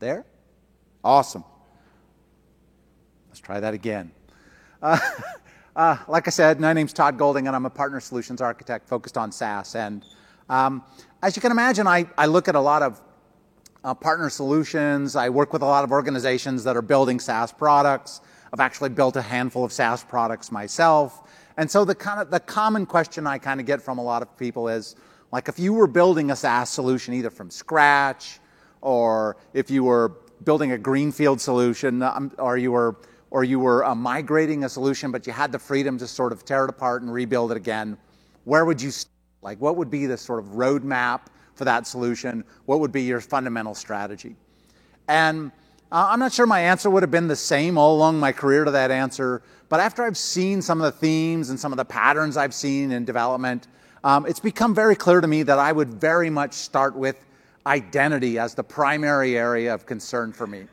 There? Awesome. Let's try that again. Uh, uh, like I said, my name's Tod Golding, and I'm a partner solutions architect focused on SaaS. And um, as you can imagine, I, I look at a lot of uh, partner solutions. I work with a lot of organizations that are building SaaS products. I've actually built a handful of SaaS products myself. And so the kind of the common question I kind of get from a lot of people is like if you were building a SaaS solution either from scratch or if you were building a greenfield solution um, or you were or you were uh, migrating a solution but you had the freedom to sort of tear it apart and rebuild it again, where would you start? Like what would be the sort of roadmap for that solution? What would be your fundamental strategy? And uh, I'm not sure my answer would have been the same all along my career to that answer, but after I've seen some of the themes and some of the patterns I've seen in development, um, it's become very clear to me that I would very much start with identity as the primary area of concern for me.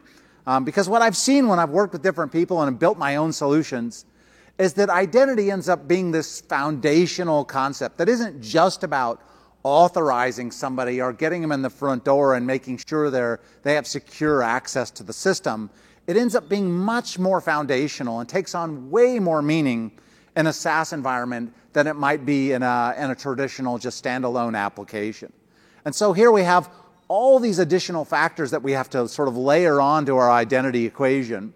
Um, because what I've seen when I've worked with different people and built my own solutions is that identity ends up being this foundational concept that isn't just about authorizing somebody or getting them in the front door and making sure they're, they have secure access to the system, it ends up being much more foundational and takes on way more meaning in a SaaS environment than it might be in a, in a traditional just standalone application. And so here we have all these additional factors that we have to sort of layer onto our identity equation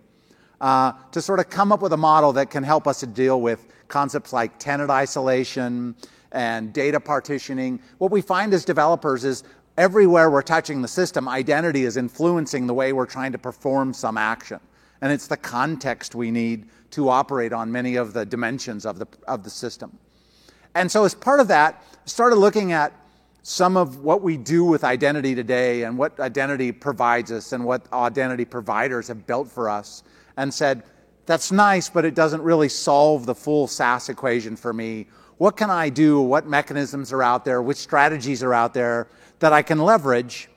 uh, to sort of come up with a model that can help us to deal with concepts like tenant isolation, and data partitioning. What we find as developers is everywhere we're touching the system, identity is influencing the way we're trying to perform some action. And it's the context we need to operate on many of the dimensions of the, of the system. And so, as part of that, started looking at some of what we do with identity today and what identity provides us and what identity providers have built for us, and said, that's nice, but it doesn't really solve the full SaaS equation for me what can I do? What mechanisms are out there? Which strategies are out there that I can leverage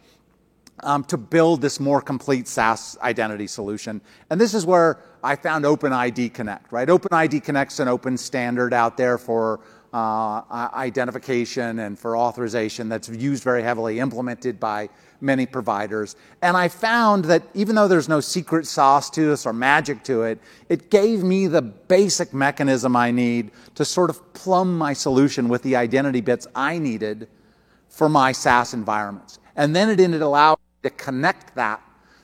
um, to build this more complete SaaS identity solution? And this is where I found OpenID Connect, right? OpenID Connect's an open standard out there for Uh, identification and for authorization that's used very heavily, implemented by many providers. And I found that even though there's no secret sauce to this or magic to it, it gave me the basic mechanism I need to sort of plumb my solution with the identity bits I needed for my SaaS environments. And then it ended allowed me to connect that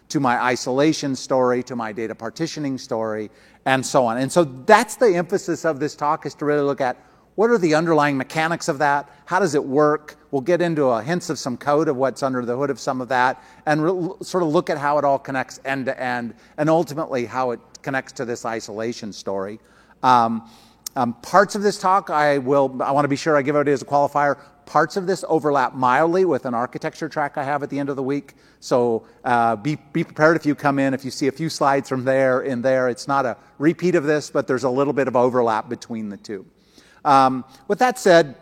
to my isolation story, to my data partitioning story, and so on. And so that's the emphasis of this talk is to really look at what are the underlying mechanics of that? How does it work? We'll get into a hints of some code of what's under the hood of some of that and re- sort of look at how it all connects end to end and ultimately how it connects to this isolation story. Um, um, parts of this talk, I will, I want to be sure I give it as a qualifier. Parts of this overlap mildly with an architecture track I have at the end of the week. So uh, be, be prepared if you come in, if you see a few slides from there in there. It's not a repeat of this, but there's a little bit of overlap between the two. Um, with that said,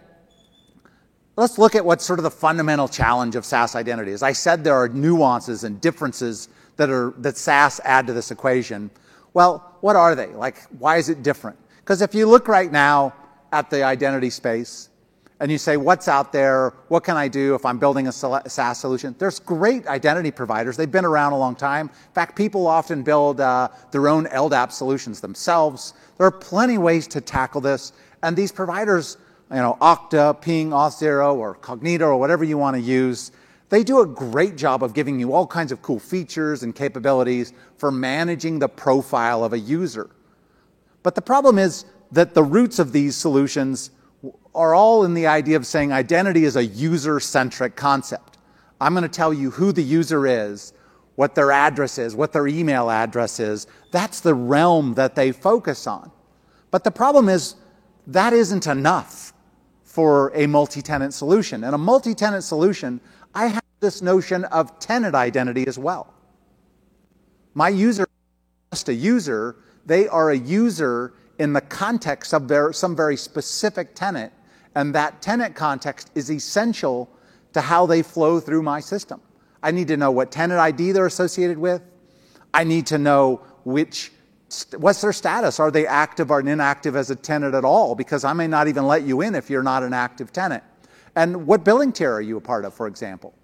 let's look at what sort of the fundamental challenge of SaaS identity is. I said there are nuances and differences that, are, that SaaS add to this equation. Well, what are they? Like, why is it different? Because if you look right now at the identity space and you say, what's out there? What can I do if I'm building a SaaS solution? There's great identity providers. They've been around a long time. In fact, people often build uh, their own LDAP solutions themselves. There are plenty of ways to tackle this. And these providers, you know, Okta, Ping, Auth0, or Cognito, or whatever you want to use, they do a great job of giving you all kinds of cool features and capabilities for managing the profile of a user. But the problem is that the roots of these solutions are all in the idea of saying identity is a user centric concept. I'm going to tell you who the user is, what their address is, what their email address is. That's the realm that they focus on. But the problem is, that isn't enough for a multi-tenant solution. And a multi-tenant solution, I have this notion of tenant identity as well. My user is just a user. They are a user in the context of their, some very specific tenant. And that tenant context is essential to how they flow through my system. I need to know what tenant ID they're associated with. I need to know which what's their status? Are they active or inactive as a tenant at all? Because I may not even let you in if you're not an active tenant. And what billing tier are you a part of, for example?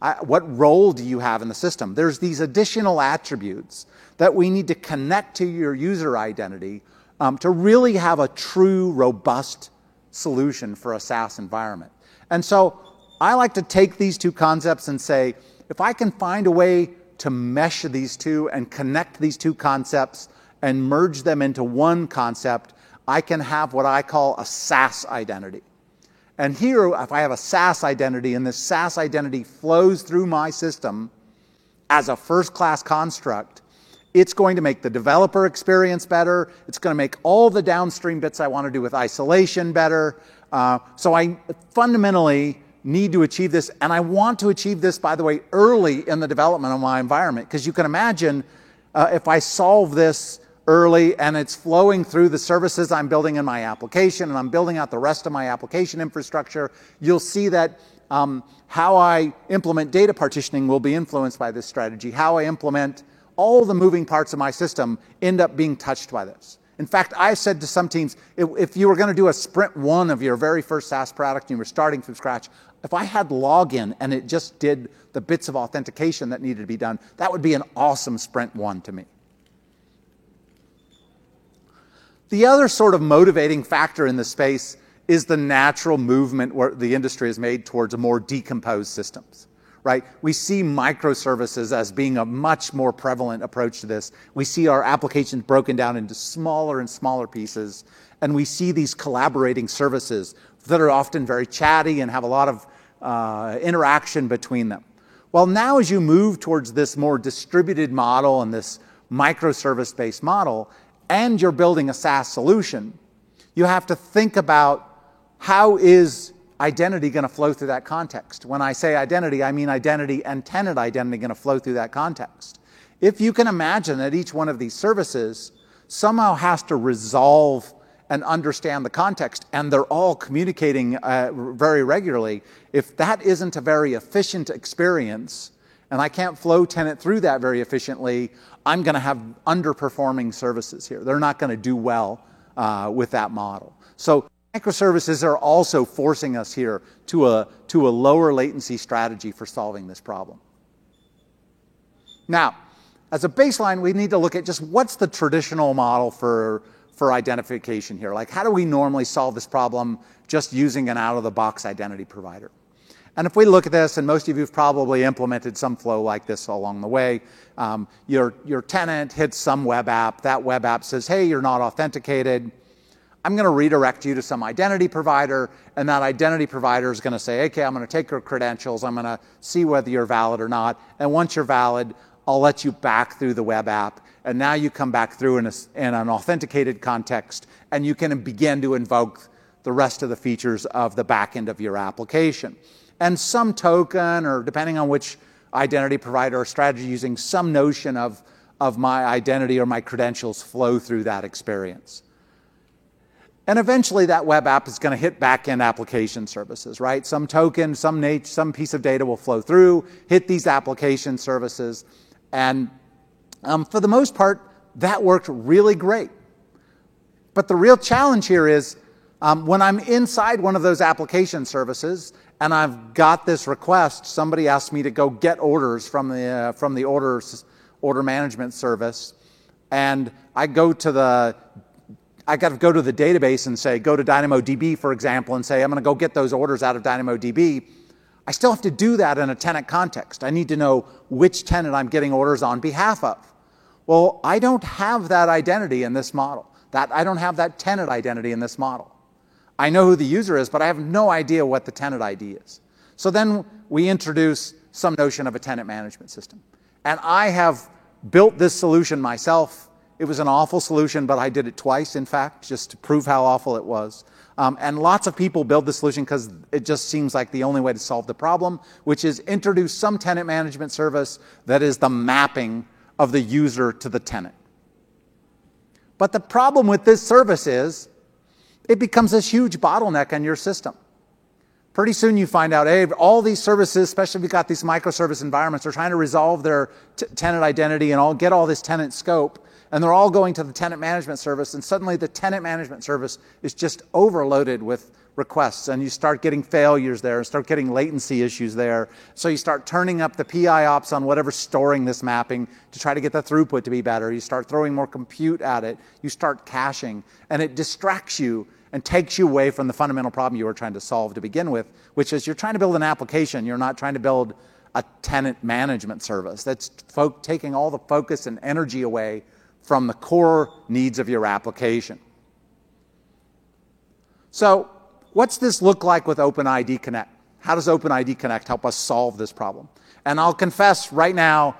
I, what role do you have in the system? There's these additional attributes that we need to connect to your user identity um, to really have a true, robust solution for a SaaS environment. And so I like to take these two concepts and say, if I can find a way to mesh these two and connect these two concepts and merge them into one concept, I can have what I call a SaaS identity. And here, if I have a SaaS identity and this SaaS identity flows through my system as a first class construct, it's going to make the developer experience better. It's going to make all the downstream bits I want to do with isolation better. Uh, so I fundamentally need to achieve this. And I want to achieve this, by the way, early in the development of my environment. Because you can imagine uh, if I solve this early and it's flowing through the services I'm building in my application and I'm building out the rest of my application infrastructure, you'll see that um, how I implement data partitioning will be influenced by this strategy. How I implement all the moving parts of my system end up being touched by this. In fact, I've said to some teams, if, if you were going to do a sprint one of your very first SaaS product and you were starting from scratch, if I had login and it just did the bits of authentication that needed to be done, that would be an awesome sprint one to me. The other sort of motivating factor in the space is the natural movement where the industry has made towards more decomposed systems. Right? We see microservices as being a much more prevalent approach to this. We see our applications broken down into smaller and smaller pieces, and we see these collaborating services that are often very chatty and have a lot of uh, interaction between them. Well, now as you move towards this more distributed model and this microservice based model, and you're building a SaaS solution, you have to think about how is identity going to flow through that context. When I say identity, I mean identity and tenant identity going to flow through that context. If you can imagine that each one of these services somehow has to resolve and understand the context, and they're all communicating uh, very regularly, if that isn't a very efficient experience, and I can't flow tenant through that very efficiently, I'm going to have underperforming services here. They're not going to do well uh, with that model. So microservices are also forcing us here to a, to a lower latency strategy for solving this problem. Now, as a baseline, we need to look at just what's the traditional model for, for identification here. Like, how do we normally solve this problem just using an out of the box identity provider? And if we look at this, and most of you have probably implemented some flow like this along the way, um, your, your tenant hits some web app. That web app says, hey, you're not authenticated. I'm going to redirect you to some identity provider, and that identity provider is going to say, okay, I'm going to take your credentials. I'm going to see whether you're valid or not. And once you're valid, I'll let you back through the web app. And now you come back through in, a, in an authenticated context, and you can begin to invoke the rest of the features of the back end of your application and some token, or depending on which identity provider or strategy using, some notion of, of my identity or my credentials flow through that experience. And eventually that web app is going to hit back-end application services, right? Some token, some, nat- some piece of data will flow through, hit these application services. And um, for the most part, that worked really great. But the real challenge here is um, when I'm inside one of those application services and I've got this request. Somebody asked me to go get orders from the, uh, from the orders, order management service. And I go to the, I got to go to the database and say, go to DynamoDB, for example, and say, I'm going to go get those orders out of DynamoDB. I still have to do that in a tenant context. I need to know which tenant I'm getting orders on behalf of. Well, I don't have that identity in this model. That, I don't have that tenant identity in this model. I know who the user is, but I have no idea what the tenant ID is. So then we introduce some notion of a tenant management system. And I have built this solution myself. It was an awful solution, but I did it twice, in fact, just to prove how awful it was. Um, and lots of people build the solution because it just seems like the only way to solve the problem, which is introduce some tenant management service that is the mapping of the user to the tenant. But the problem with this service is it becomes this huge bottleneck in your system. Pretty soon you find out, hey, all these services, especially if you've got these microservice environments, are trying to resolve their t- tenant identity and all get all this tenant scope, and they're all going to the tenant management service, and suddenly the tenant management service is just overloaded with requests and you start getting failures there, and start getting latency issues there. So you start turning up the PIOPS on whatever's storing this mapping to try to get the throughput to be better. You start throwing more compute at it. You start caching and it distracts you and takes you away from the fundamental problem you were trying to solve to begin with, which is you're trying to build an application. You're not trying to build a tenant management service. That's fo- taking all the focus and energy away from the core needs of your application. So what's this look like with OpenID Connect? How does OpenID Connect help us solve this problem? And I'll confess right now,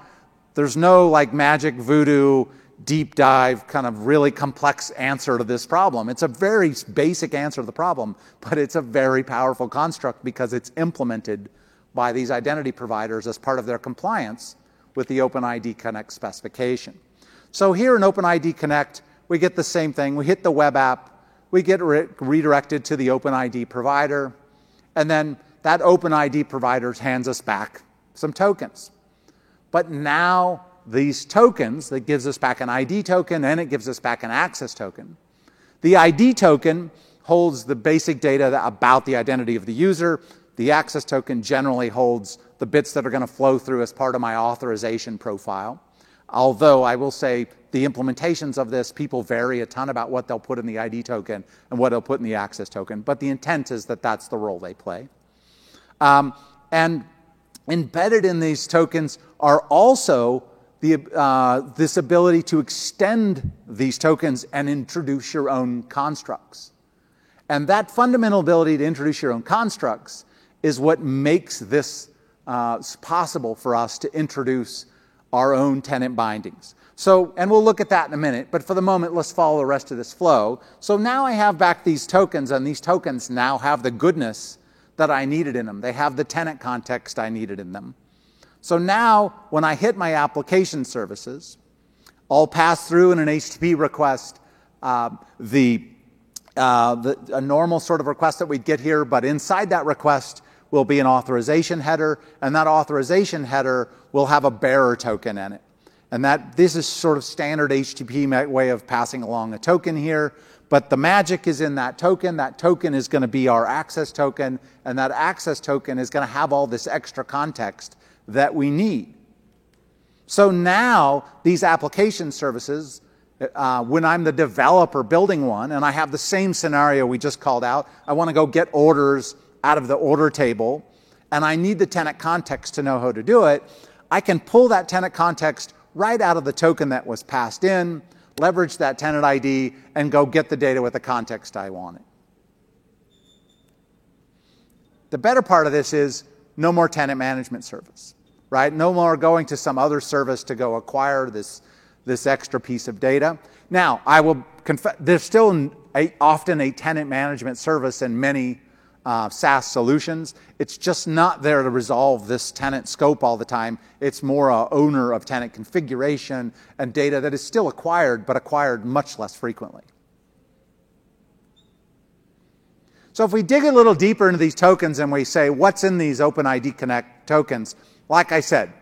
there's no like magic voodoo deep dive kind of really complex answer to this problem. It's a very basic answer to the problem, but it's a very powerful construct because it's implemented by these identity providers as part of their compliance with the OpenID Connect specification. So here in OpenID Connect, we get the same thing. We hit the web app, we get re- redirected to the OpenID provider, and then that OpenID provider hands us back some tokens. But now these tokens, that gives us back an ID token and it gives us back an access token. The ID token holds the basic data about the identity of the user. The access token generally holds the bits that are going to flow through as part of my authorization profile. Although I will say the implementations of this, people vary a ton about what they'll put in the ID token and what they'll put in the access token. But the intent is that that's the role they play. Um, and embedded in these tokens are also the, uh, this ability to extend these tokens and introduce your own constructs. And that fundamental ability to introduce your own constructs is what makes this uh, possible for us to introduce our own tenant bindings. So, and we'll look at that in a minute, but for the moment, let's follow the rest of this flow. So now I have back these tokens, and these tokens now have the goodness that I needed in them. They have the tenant context I needed in them. So now, when I hit my application services, I'll pass through in an HTTP request uh, the, uh, the, a normal sort of request that we'd get here, but inside that request will be an authorization header, and that authorization header will have a bearer token in it. And that this is sort of standard HTTP way of passing along a token here. But the magic is in that token. That token is going to be our access token, and that access token is going to have all this extra context that we need. So now these application services, uh, when I'm the developer building one, and I have the same scenario we just called out, I want to go get orders out of the order table, and I need the tenant context to know how to do it. I can pull that tenant context right out of the token that was passed in, leverage that tenant ID, and go get the data with the context I wanted. The better part of this is no more tenant management service, right? No more going to some other service to go acquire this, this extra piece of data. Now, I will confess, there's still a, often a tenant management service in many uh, SaaS solutions. It's just not there to resolve this tenant scope all the time. It's more a owner of tenant configuration and data that is still acquired, but acquired much less frequently. So if we dig a little deeper into these tokens and we say, what's in these OpenID Connect tokens? Like I said,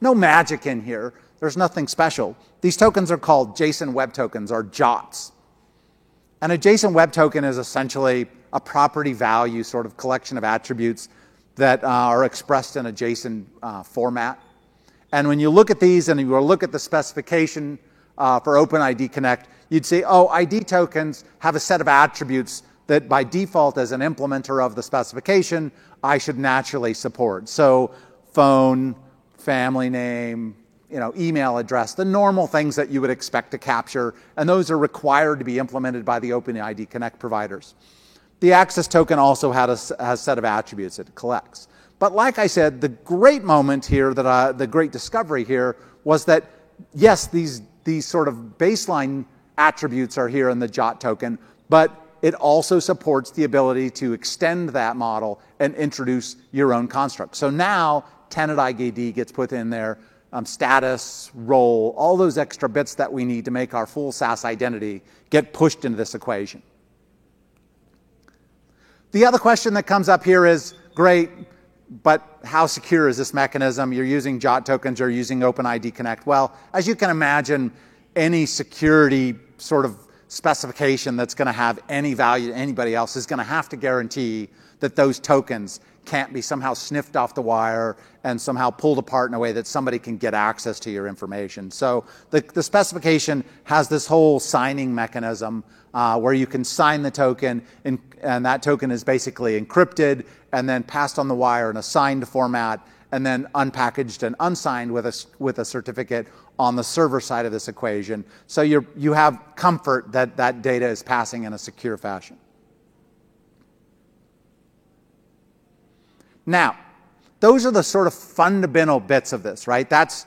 no magic in here. There's nothing special. These tokens are called JSON Web Tokens or JWTs. And a JSON Web Token is essentially a property value sort of collection of attributes that uh, are expressed in a JSON uh, format. And when you look at these and you look at the specification uh, for OpenID Connect, you'd say, oh, ID tokens have a set of attributes that by default, as an implementer of the specification, I should naturally support. So phone, family name, you know, email address, the normal things that you would expect to capture, and those are required to be implemented by the OpenID Connect providers. The access token also had a, has a set of attributes it collects. But like I said, the great moment here, that I, the great discovery here, was that yes, these, these sort of baseline attributes are here in the JWT token, but it also supports the ability to extend that model and introduce your own construct. So now tenant ID gets put in there, um, status, role, all those extra bits that we need to make our full SaaS identity get pushed into this equation. The other question that comes up here is great, but how secure is this mechanism? You're using JWT tokens, you're using OpenID Connect. Well, as you can imagine, any security sort of specification that's going to have any value to anybody else is going to have to guarantee that those tokens can't be somehow sniffed off the wire and somehow pulled apart in a way that somebody can get access to your information. So the, the specification has this whole signing mechanism uh, where you can sign the token, and, and that token is basically encrypted and then passed on the wire in a signed format and then unpackaged and unsigned with a, with a certificate on the server side of this equation. So you you have comfort that that data is passing in a secure fashion. Now, those are the sort of fundamental bits of this, right? That's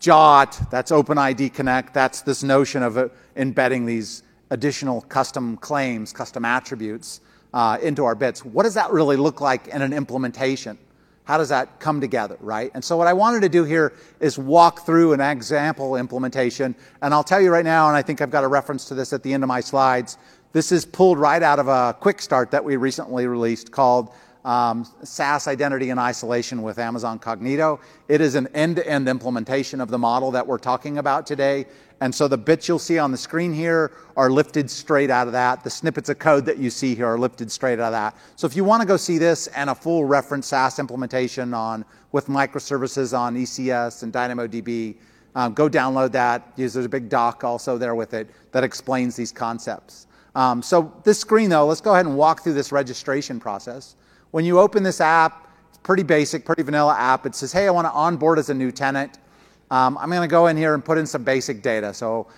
JWT, that's OpenID Connect, that's this notion of uh, embedding these additional custom claims, custom attributes uh, into our bits. What does that really look like in an implementation? How does that come together, right? And so what I wanted to do here is walk through an example implementation. And I'll tell you right now, and I think I've got a reference to this at the end of my slides, this is pulled right out of a quick start that we recently released called um, SaaS Identity and Isolation with Amazon Cognito. It is an end-to-end implementation of the model that we're talking about today. And so the bits you'll see on the screen here are lifted straight out of that. The snippets of code that you see here are lifted straight out of that. So if you want to go see this and a full reference SaaS implementation on with microservices on ECS and DynamoDB, um, go download that. There's a big doc also there with it that explains these concepts. Um, so this screen though, let's go ahead and walk through this registration process. When you open this app, it's pretty basic, pretty vanilla app. It says, hey, I want to onboard as a new tenant. Um, I'm going to go in here and put in some basic data. So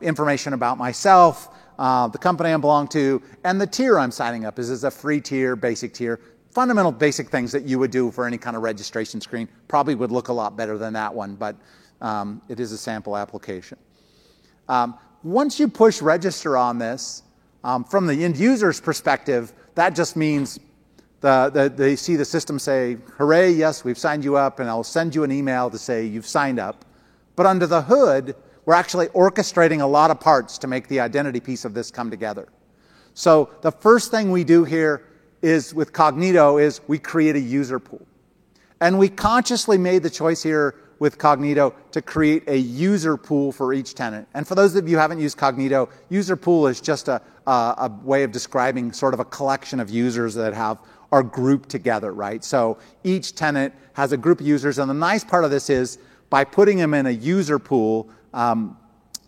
information about myself, uh, the company I belong to, and the tier I'm signing up. Is this a free tier, basic tier? Fundamental basic things that you would do for any kind of registration screen. Probably would look a lot better than that one, but um, it is a sample application. Um, once you push register on this, um, from the end user's perspective, that just means the, the, they see the system say, hooray, yes, we've signed you up, and I'll send you an email to say you've signed up. But under the hood, we're actually orchestrating a lot of parts to make the identity piece of this come together. So the first thing we do here is with Cognito is we create a user pool. And we consciously made the choice here with Cognito to create a user pool for each tenant. And for those of you who haven't used Cognito, user pool is just a, a, a way of describing sort of a collection of users that have are grouped together, right? So each tenant has a group of users. And the nice part of this is by putting them in a user pool, um,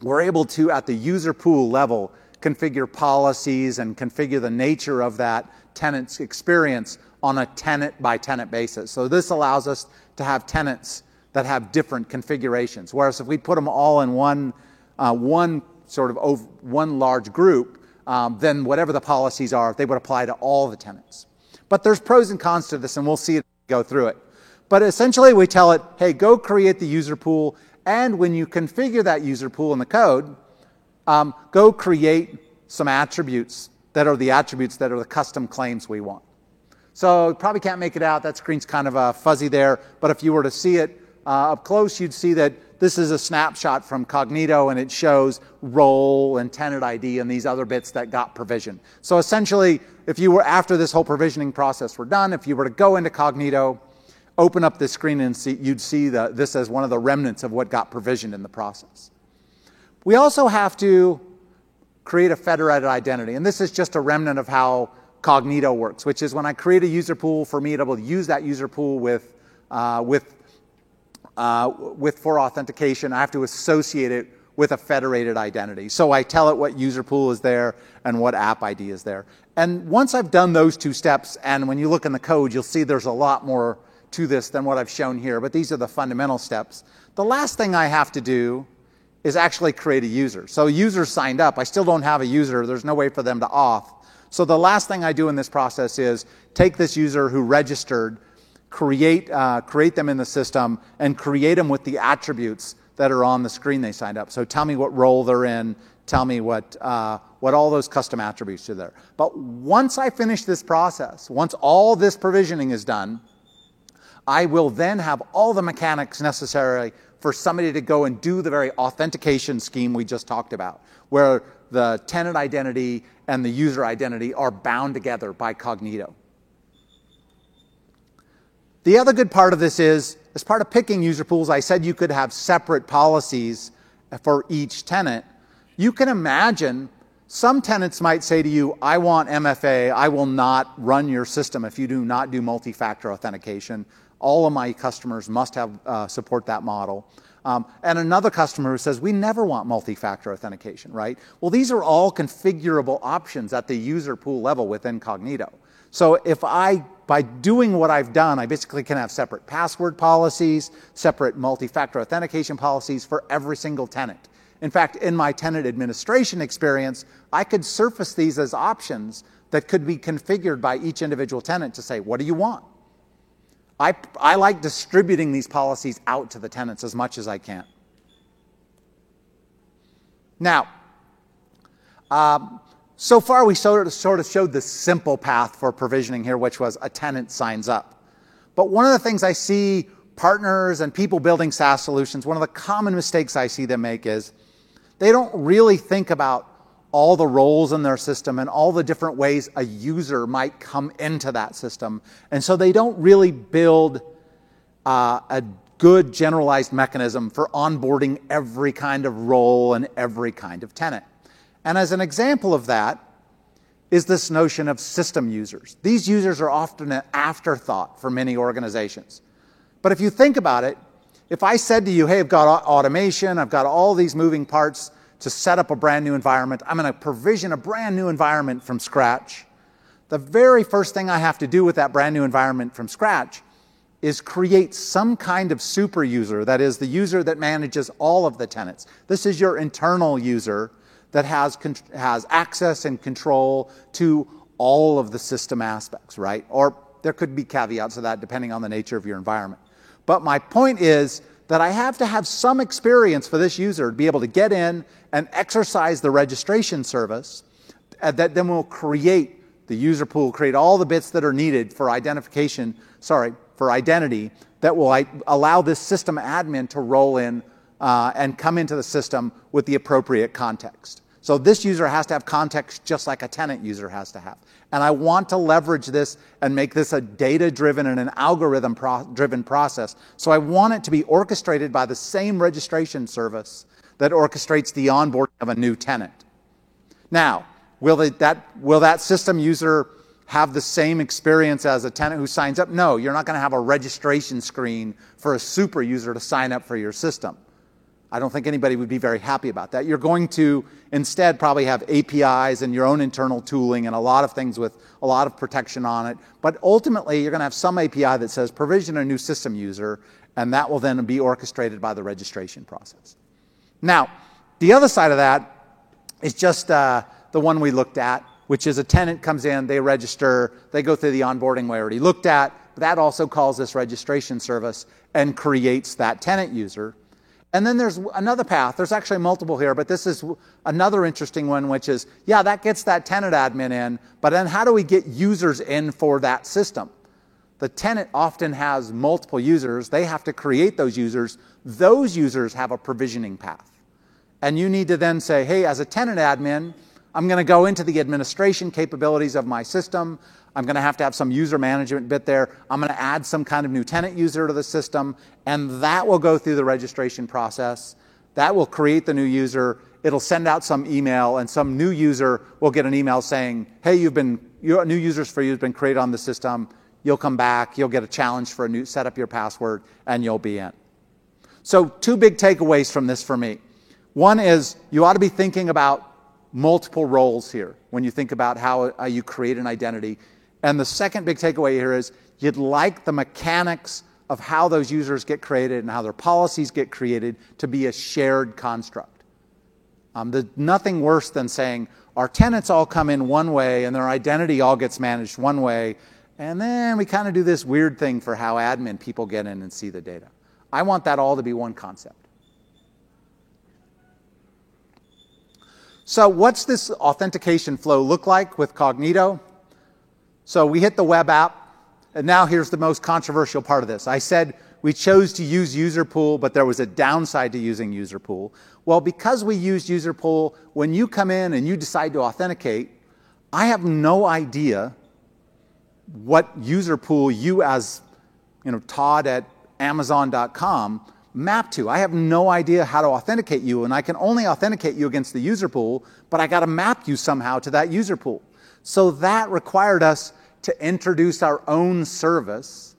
we're able to, at the user pool level, configure policies and configure the nature of that tenant's experience on a tenant by tenant basis. So this allows us to have tenants that have different configurations. Whereas if we put them all in one, uh, one sort of one large group, um, then whatever the policies are, they would apply to all the tenants. But there's pros and cons to this, and we'll see it go through it. But essentially, we tell it, hey, go create the user pool, and when you configure that user pool in the code, um, go create some attributes that are the attributes that are the custom claims we want. So probably can't make it out. That screen's kind of uh, fuzzy there. But if you were to see it uh, up close, you'd see that this is a snapshot from Cognito and it shows role and tenant ID and these other bits that got provisioned. So essentially, if you were after this whole provisioning process were done, if you were to go into Cognito, open up this screen and see, you'd see the, this as one of the remnants of what got provisioned in the process. We also have to create a federated identity. And this is just a remnant of how Cognito works, which is when I create a user pool for me to be able to use that user pool with, uh, with uh, with for authentication, I have to associate it with a federated identity. So I tell it what user pool is there and what app ID is there. And once I've done those two steps, and when you look in the code, you'll see there's a lot more to this than what I've shown here, but these are the fundamental steps. The last thing I have to do is actually create a user. So user signed up. I still don't have a user. There's no way for them to auth. So the last thing I do in this process is take this user who registered create, uh, create them in the system and create them with the attributes that are on the screen they signed up. So tell me what role they're in, tell me what, uh, what all those custom attributes are there. But once I finish this process, once all this provisioning is done, I will then have all the mechanics necessary for somebody to go and do the very authentication scheme we just talked about, where the tenant identity and the user identity are bound together by Cognito. The other good part of this is, as part of picking user pools, I said you could have separate policies for each tenant. You can imagine Some tenants might say to you, I want MFA, I will not run your system if you do not do multi factor authentication. All of my customers must have uh, support that model. Um, and another customer who says, we never want multi-factor authentication, right? Well, these are all configurable options at the user pool level within Cognito. So if I, by doing what I've done, I basically can have separate password policies, separate multi-factor authentication policies for every single tenant. In fact, in my tenant administration experience, I could surface these as options that could be configured by each individual tenant to say, what do you want? I, I like distributing these policies out to the tenants as much as I can. Now, um, so far we sort of, showed the simple path for provisioning here, which was a tenant signs up. But one of the things I see partners and people building SaaS solutions, one of the common mistakes I see them make is they don't really think about all the roles in their system and all the different ways a user might come into that system. And so they don't really build uh, a good generalized mechanism for onboarding every kind of role and every kind of tenant. And as an example of that is this notion of system users. These users are often an afterthought for many organizations. But if you think about it, if I said to you, hey, I've got automation, I've got all these moving parts, to set up a brand new environment. I'm going to provision a brand new environment from scratch. The very first thing I have to do with that brand new environment from scratch is create some kind of super user, that is, the user that manages all of the tenants. This is your internal user that has, has access and control to all of the system aspects, right? Or there could be caveats to that depending on the nature of your environment. But my point is that I have to have some experience for this user to be able to get in and exercise the registration service uh, that then will create the user pool, create all the bits that are needed for identification, sorry, for identity that will allow this system admin to roll in uh, and come into the system with the appropriate context. So this user has to have context just like a tenant user has to have. And I want to leverage this and make this a data driven and an algorithm pro- driven process. So I want it to be orchestrated by the same registration service that orchestrates the onboarding of a new tenant. Now, will, they, that, will that system user have the same experience as a tenant who signs up? No, you're not going to have a registration screen for a super user to sign up for your system. I don't think anybody would be very happy about that. You're going to instead probably have APIs and your own internal tooling and a lot of things with a lot of protection on it. But ultimately, you're going to have some API that says provision a new system user, and that will then be orchestrated by the registration process. Now, the other side of that is just uh, the one we looked at, which is a tenant comes in, they register, they go through the onboarding we already looked at. That also calls this registration service and creates that tenant user. And then there's another path. There's actually multiple here, but this is another interesting one, which is, yeah, that gets that tenant admin in, but then how do we get users in for that system? The tenant often has multiple users. They have to create those users. Those users have a provisioning path. And you need to then say, hey, as a tenant admin, I'm going to go into the administration capabilities of my system. I'm going to have to have some user management bit there. I'm going to add some kind of new tenant user to the system, and that will go through the registration process. That will create the new user. It'll send out some email, and some new user will get an email saying, "Hey, you've been your new users for you has been created on the system. You'll come back. You'll get a challenge for a new set up your password, and you'll be in." So, two big takeaways from this for me. One is you ought to be thinking about multiple roles here when you think about how uh, you create an identity. And the second big takeaway here is you'd like the mechanics of how those users get created and how their policies get created to be a shared construct. Um, nothing worse than saying our tenants all come in one way and their identity all gets managed one way, and then we kind of do this weird thing for how admin people get in and see the data. I want that all to be one concept. So, what's this authentication flow look like with Cognito? So we hit the web app, and now here's the most controversial part of this. I said we chose to use user pool, but there was a downside to using user pool. Well, because we used user pool, when you come in and you decide to authenticate, I have no idea what user pool you as you know Todd at Amazon.com map to. I have no idea how to authenticate you, and I can only authenticate you against the user pool, but I got to map you somehow to that user pool. So that required us to introduce our own service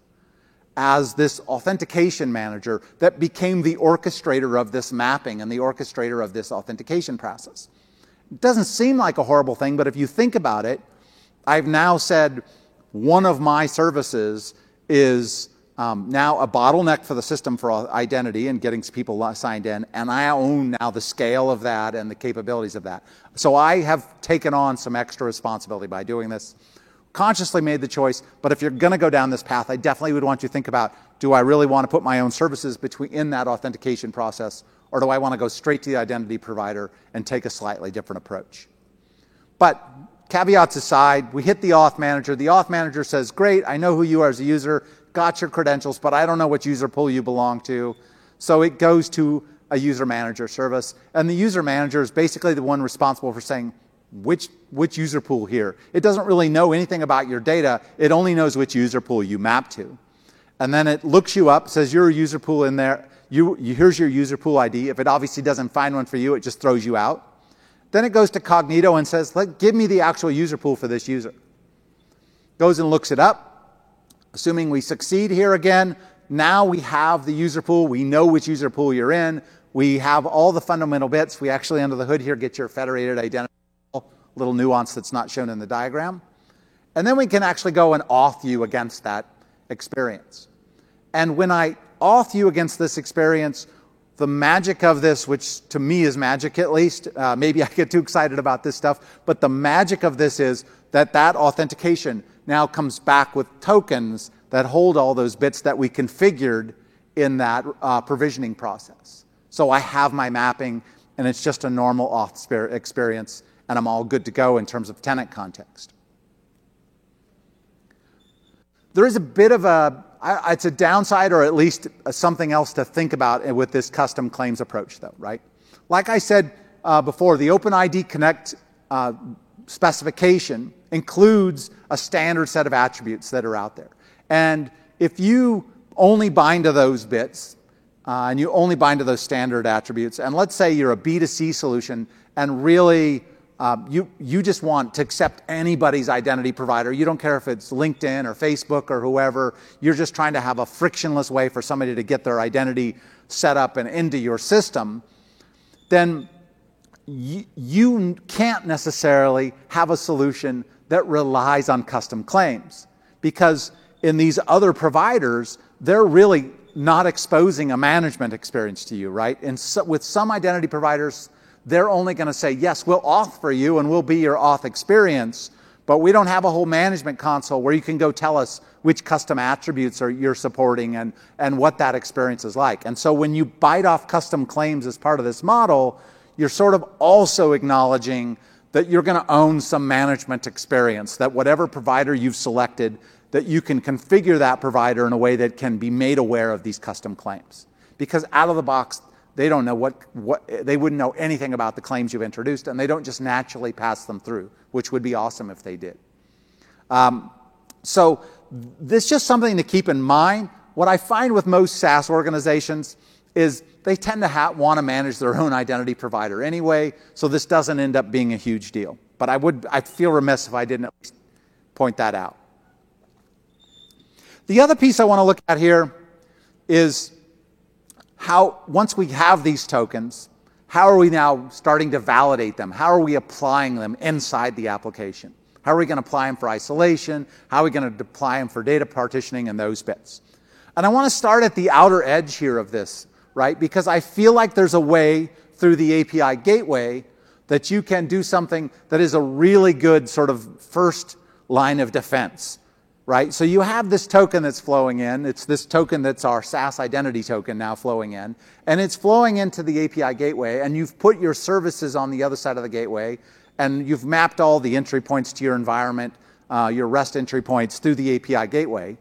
as this authentication manager that became the orchestrator of this mapping and the orchestrator of this authentication process. It doesn't seem like a horrible thing, but if you think about it, I've now said one of my services is um, now a bottleneck for the system for identity and getting people signed in, and I own now the scale of that and the capabilities of that. So I have taken on some extra responsibility by doing this. Consciously made the choice, but if you're going to go down this path, I definitely would want you to think about do I really want to put my own services between, in that authentication process, or do I want to go straight to the identity provider and take a slightly different approach? But caveats aside, we hit the auth manager. The auth manager says, Great, I know who you are as a user got your credentials, but I don't know which user pool you belong to. So it goes to a user manager service. And the user manager is basically the one responsible for saying, which, which user pool here? It doesn't really know anything about your data. It only knows which user pool you map to. And then it looks you up, says you're a user pool in there. You, you, here's your user pool ID. If it obviously doesn't find one for you, it just throws you out. Then it goes to Cognito and says, "Like, give me the actual user pool for this user. Goes and looks it up, Assuming we succeed here again, now we have the user pool. We know which user pool you're in. We have all the fundamental bits. We actually, under the hood here, get your federated identity, little nuance that's not shown in the diagram. And then we can actually go and auth you against that experience. And when I auth you against this experience, the magic of this, which to me is magic at least, uh, maybe I get too excited about this stuff, but the magic of this is that that authentication now comes back with tokens that hold all those bits that we configured in that uh, provisioning process. So I have my mapping, and it's just a normal auth experience, and I'm all good to go in terms of tenant context. There is a bit of a, it's a downside or at least something else to think about with this custom claims approach, though, right? Like I said uh, before, the OpenID Connect uh, specification includes a standard set of attributes that are out there. And if you only bind to those bits, uh, and you only bind to those standard attributes, and let's say you're a B2C solution and really uh, you, you just want to accept anybody's identity provider. You don't care if it's LinkedIn or Facebook or whoever. You're just trying to have a frictionless way for somebody to get their identity set up and into your system. Then you, you can't necessarily have a solution that relies on custom claims because in these other providers, they're really not exposing a management experience to you, right? And so, with some identity providers, they're only going to say, yes, we'll auth for you and we'll be your auth experience, but we don't have a whole management console where you can go tell us which custom attributes are you're supporting and, and what that experience is like. And so when you bite off custom claims as part of this model, you're sort of also acknowledging that you're going to own some management experience, that whatever provider you've selected, that you can configure that provider in a way that can be made aware of these custom claims. Because out of the box, they don't know what, what they wouldn't know anything about the claims you've introduced, and they don't just naturally pass them through, which would be awesome if they did. Um, so this is just something to keep in mind. What I find with most SaaS organizations is they tend to ha- want to manage their own identity provider anyway, so this doesn't end up being a huge deal. But I would I feel remiss if I didn't at least point that out. The other piece I want to look at here is how once we have these tokens, how are we now starting to validate them? How are we applying them inside the application? How are we going to apply them for isolation? How are we going to apply them for data partitioning and those bits? And I want to start at the outer edge here of this right? Because I feel like there's a way through the API gateway that you can do something that is a really good sort of first line of defense, right? So you have this token that's flowing in. It's this token that's our SaaS identity token now flowing in. And it's flowing into the API gateway, and you've put your services on the other side of the gateway, and you've mapped all the entry points to your environment, uh, your REST entry points through the API gateway.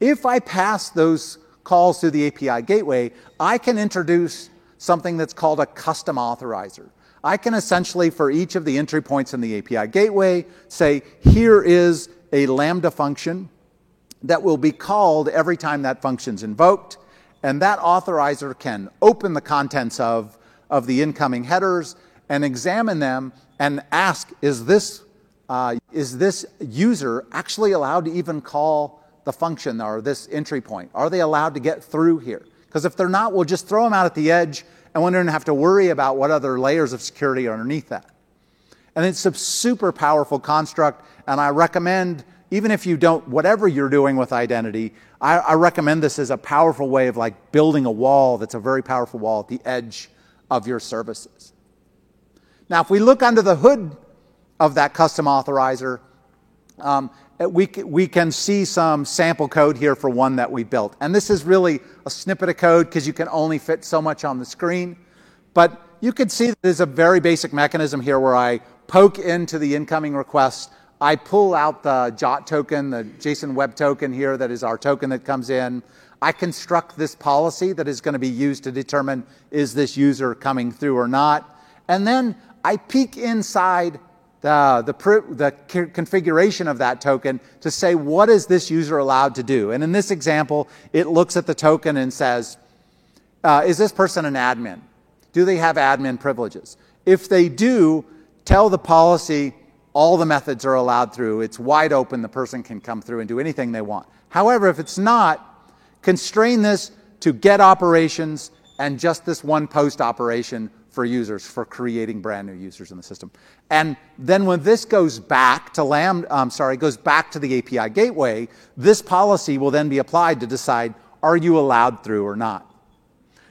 If I pass those calls through the API gateway, I can introduce something that's called a custom authorizer. I can essentially, for each of the entry points in the API gateway, say, here is a Lambda function that will be called every time that function is invoked. and that authorizer can open the contents of, of the incoming headers and examine them and ask, is this, uh, is this user actually allowed to even call the function or this entry point? Are they allowed to get through here? Because if they're not, we'll just throw them out at the edge and we don't have to worry about what other layers of security are underneath that. And it's a super powerful construct, and I recommend, even if you don't, whatever you're doing with identity, I, I recommend this as a powerful way of like building a wall that's a very powerful wall at the edge of your services. Now, if we look under the hood of that custom authorizer, um, we, we can see some sample code here for one that we built. And this is really a snippet of code because you can only fit so much on the screen. But you can see there's a very basic mechanism here where I poke into the incoming request. I pull out the JWT token, the JSON Web Token here, that is our token that comes in. I construct this policy that is going to be used to determine is this user coming through or not. And then I peek inside the, the, the configuration of that token to say what is this user allowed to do. And in this example, it looks at the token and says, uh, is this person an admin? Do they have admin privileges? If they do, tell the policy all the methods are allowed through. It's wide open. The person can come through and do anything they want. However, if it's not, constrain this to get operations and just this one post operation for users for creating brand new users in the system. And then when this goes back to Lambda, um, sorry, goes back to the API gateway, this policy will then be applied to decide are you allowed through or not.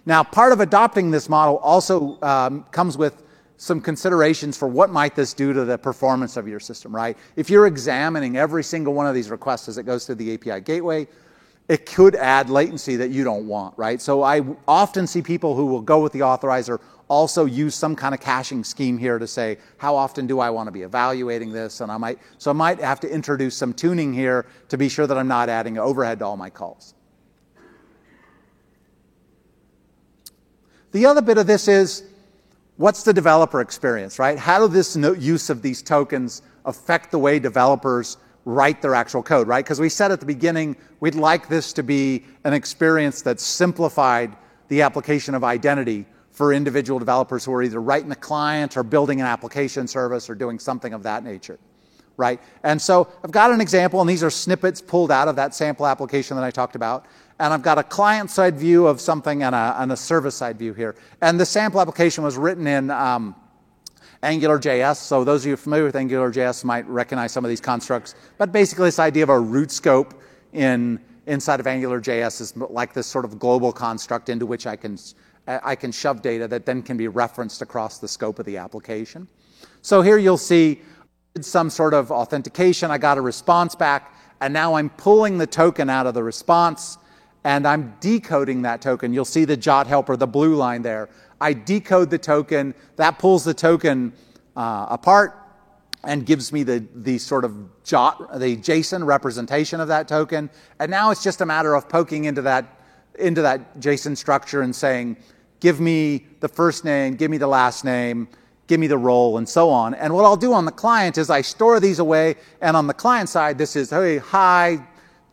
Now, part of adopting this model also um, comes with some considerations for what might this do to the performance of your system, right? If you're examining every single one of these requests as it goes through the API gateway, it could add latency that you don't want, right? So I often see people who will go with the authorizer also use some kind of caching scheme here to say, how often do I want to be evaluating this? And I might, so I might have to introduce some tuning here to be sure that I'm not adding overhead to all my calls. The other bit of this is, what's the developer experience, right? How does this use of these tokens affect the way developers write their actual code, right? Because we said at the beginning, we'd like this to be an experience that simplified the application of identity for individual developers who are either writing the client or building an application service or doing something of that nature, right? And so I've got an example, and these are snippets pulled out of that sample application that I talked about. And I've got a client side view of something and a, and a service side view here. And the sample application was written in um, AngularJS. So those of you familiar with AngularJS might recognize some of these constructs. But basically, this idea of a root scope in inside of AngularJS is like this sort of global construct into which I can I can shove data that then can be referenced across the scope of the application. So here you'll see some sort of authentication. I got a response back, and now I'm pulling the token out of the response and I'm decoding that token. You'll see the JWT helper, the blue line there. I decode the token, that pulls the token uh, apart and gives me the, the sort of JWT, the JSON representation of that token. And now it's just a matter of poking into that, into that JSON structure and saying, give me the first name, give me the last name, give me the role, and so on. And what I'll do on the client is I store these away, and on the client side, this is, hey, hi,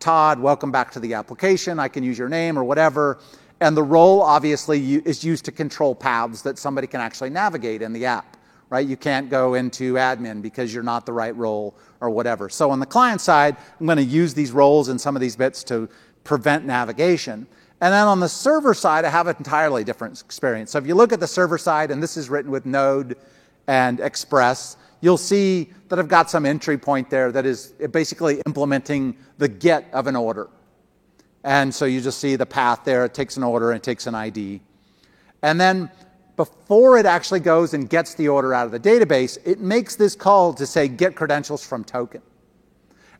Tod, welcome back to the application. I can use your name or whatever. And the role obviously is used to control paths that somebody can actually navigate in the app, right? You can't go into admin because you're not the right role or whatever. So on the client side, I'm going to use these roles and some of these bits to prevent navigation. And then on the server side, I have an entirely different experience. So if you look at the server side, and this is written with Node and Express, you'll see that I've got some entry point there that is basically implementing the get of an order. And so you just see the path there. It takes an order and it takes an ID. And then before it actually goes and gets the order out of the database, it makes this call to say get credentials from token.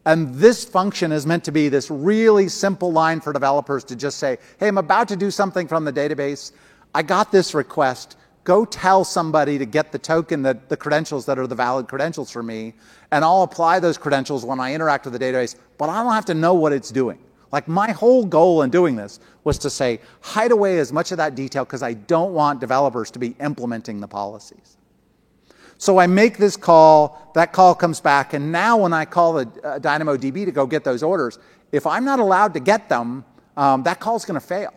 And this function is meant to be this really simple line for developers to just say, hey, I'm about to do something from the database. I got this request. Go tell somebody to get the token, that the credentials that are the valid credentials for me, and I'll apply those credentials when I interact with the database, but I don't have to know what it's doing. Like my whole goal in doing this was to say, hide away as much of that detail because I don't want developers to be implementing the policies. So I make this call, that call comes back, and now when I call the uh, DynamoDB to go get those orders, if I'm not allowed to get them, um, that is going to fail,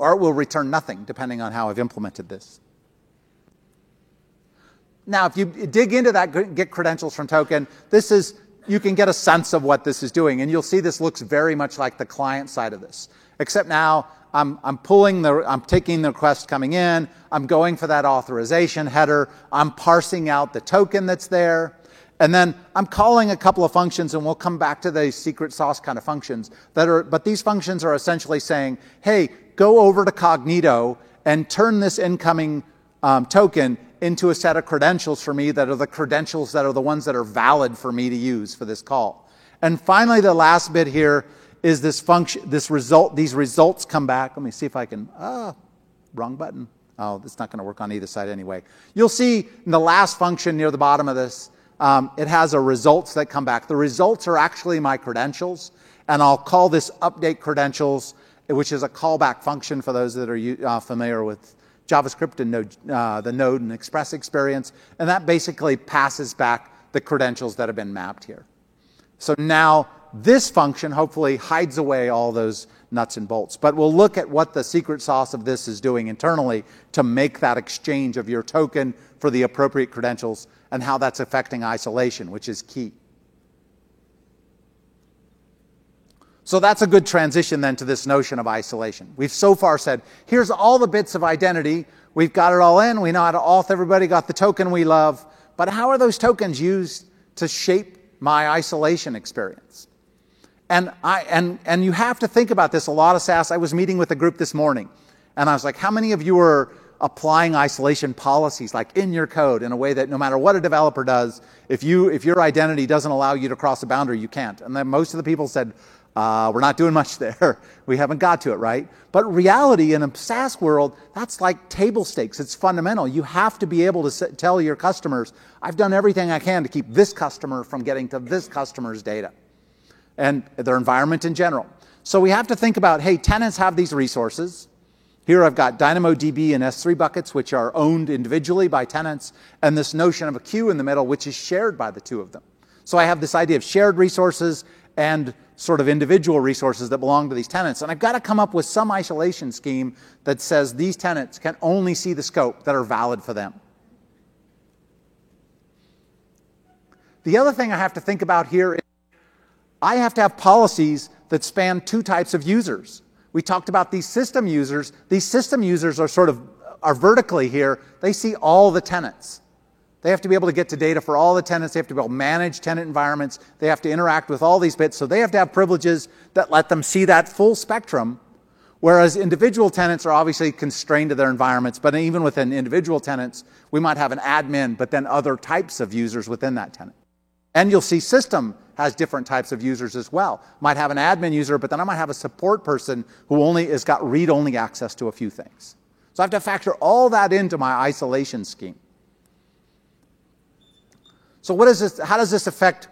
or it will return nothing, depending on how I've implemented this. Now, if you dig into that get credentials from token, this is, you can get a sense of what this is doing. And you'll see this looks very much like the client side of this. Except now I'm, I'm pulling the, I'm taking the request coming in, I'm going for that authorization header, I'm parsing out the token that's there, and then I'm calling a couple of functions, and we'll come back to the secret sauce kind of functions that are, but these functions are essentially saying, hey, go over to Cognito and turn this incoming um, token into a set of credentials for me that are the credentials that are the ones that are valid for me to use for this call. And finally, the last bit here is this function, this result, these results come back. Let me see if I can, ah, wrong button. Oh, it's not going to work on either side anyway. You'll see in the last function near the bottom of this, um, it has a results that come back. The results are actually my credentials, and I'll call this update credentials, which is a callback function for those that are uh, familiar with JavaScript and Node, uh, the Node and Express experience, and that basically passes back the credentials that have been mapped here. So now this function hopefully hides away all those nuts and bolts. But we'll look at what the secret sauce of this is doing internally to make that exchange of your token for the appropriate credentials and how that's affecting isolation, which is key. So that's a good transition then to this notion of isolation. We've so far said, here's all the bits of identity. We've got it all in. We know how to auth everybody, got the token we love. But how are those tokens used to shape my isolation experience? And, I, and, and you have to think about this a lot of SaaS. I was meeting with a group this morning, and I was like, how many of you are applying isolation policies like in your code in a way that no matter what a developer does, if, you, if your identity doesn't allow you to cross a boundary, you can't. And then most of the people said, uh, we're not doing much there. We haven't got to it, right? But reality in a SaaS world, that's like table stakes. It's fundamental. You have to be able to tell your customers, I've done everything I can to keep this customer from getting to this customer's data and their environment in general. So we have to think about, hey, tenants have these resources. Here I've got DynamoDB and S3 buckets, which are owned individually by tenants, and this notion of a queue in the middle, which is shared by the two of them. So I have this idea of shared resources and sort of individual resources that belong to these tenants. And I've got to come up with some isolation scheme that says these tenants can only see the scope that are valid for them. The other thing I have to think about here is I have to have policies that span two types of users. We talked about these system users. These system users are sort of are vertically here. They see all the tenants. They have to be able to get to data for all the tenants. They have to be able to manage tenant environments. They have to interact with all these bits. So they have to have privileges that let them see that full spectrum. Whereas individual tenants are obviously constrained to their environments, but even within individual tenants, we might have an admin, but then other types of users within that tenant. And you'll see system has different types of users as well. Might have an admin user, but then I might have a support person who only has got read-only access to a few things. So I have to factor all that into my isolation scheme. So what is this, how does this affect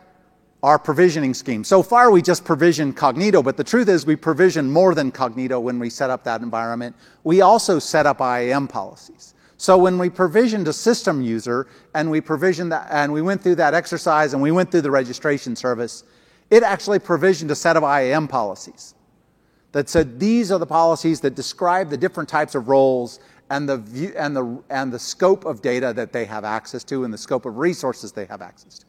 our provisioning scheme? So far we just provision Cognito, but the truth is we provision more than Cognito when we set up that environment. We also set up IAM policies. So when we provisioned a system user and we provisioned that, and we went through that exercise and we went through the registration service, it actually provisioned a set of IAM policies that said these are the policies that describe the different types of roles and the, view, and, the, and the scope of data that they have access to and the scope of resources they have access to.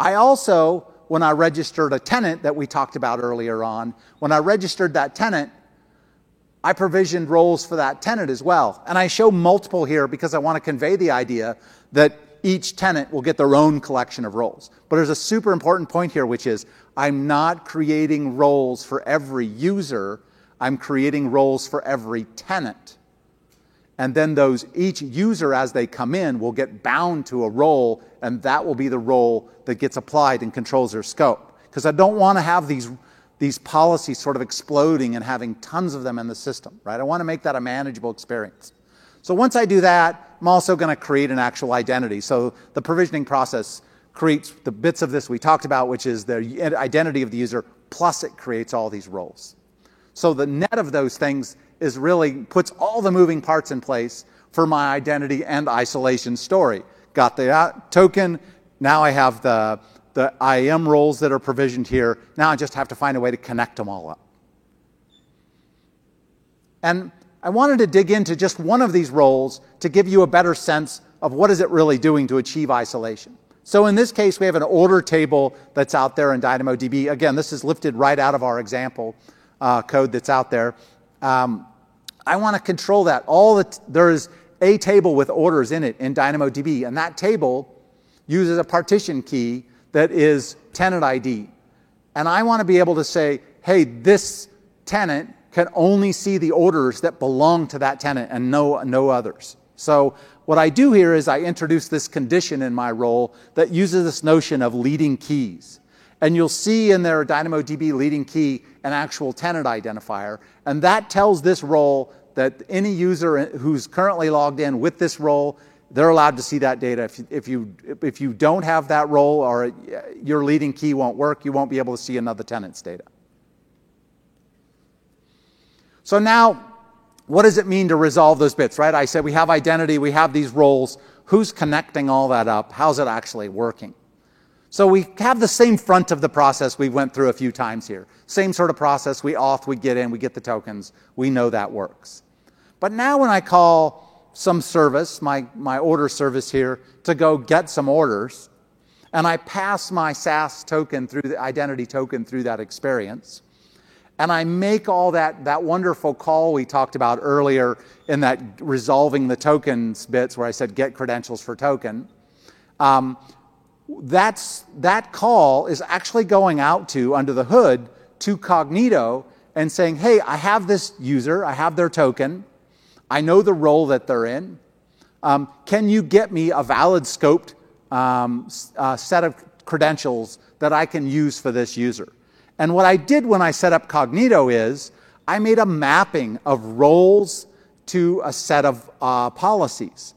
I also, when I registered a tenant that we talked about earlier on, when I registered that tenant, I provisioned roles for that tenant as well. And I show multiple here because I want to convey the idea that each tenant will get their own collection of roles. But there's a super important point here, which is I'm not creating roles for every user, I'm creating roles for every tenant. And then those, each user as they come in will get bound to a role, and that will be the role that gets applied and controls their scope. Because I don't want to have these, these policies sort of exploding and having tons of them in the system, right? I want to make that a manageable experience. So once I do that, I'm also going to create an actual identity. So the provisioning process creates the bits of this we talked about, which is the identity of the user, plus it creates all these roles. So the net of those things is really puts all the moving parts in place for my identity and isolation story. Got the token, now I have the, the IAM roles that are provisioned here. Now I just have to find a way to connect them all up. And I wanted to dig into just one of these roles to give you a better sense of what is it really doing to achieve isolation. So in this case, we have an order table that's out there in DynamoDB. Again, this is lifted right out of our example uh, code that's out there. Um, I want to control that. All the there is a table with orders in it in DynamoDB, and that table uses a partition key that is tenant ID. And I want to be able to say, hey, this tenant can only see the orders that belong to that tenant and no, no others. So what I do here is I introduce this condition in my role that uses this notion of leading keys. And you'll see in their DynamoDB leading key an actual tenant identifier. And that tells this role that any user who's currently logged in with this role, they're allowed to see that data. If you, if you, if you don't have that role or uh, your leading key won't work, you won't be able to see another tenant's data. So now, what does it mean to resolve those bits, right? I said we have identity, we have these roles. Who's connecting all that up? How's it actually working? So we have the same front of the process we went through a few times here. Same sort of process. We auth, we get in, we get the tokens. We know that works. But now when I call some service, my, my order service here, to go get some orders, and I pass my SaaS token through the identity token through that experience, and I make all that, that wonderful call we talked about earlier in that resolving the tokens bits where I said get credentials for token. Um, that's, that call is actually going out to, under the hood, to Cognito and saying, hey, I have this user, I have their token, I know the role that they're in. Um, can you get me a valid scoped um, uh, set of credentials that I can use for this user? And what I did when I set up Cognito is I made a mapping of roles to a set of uh, policies.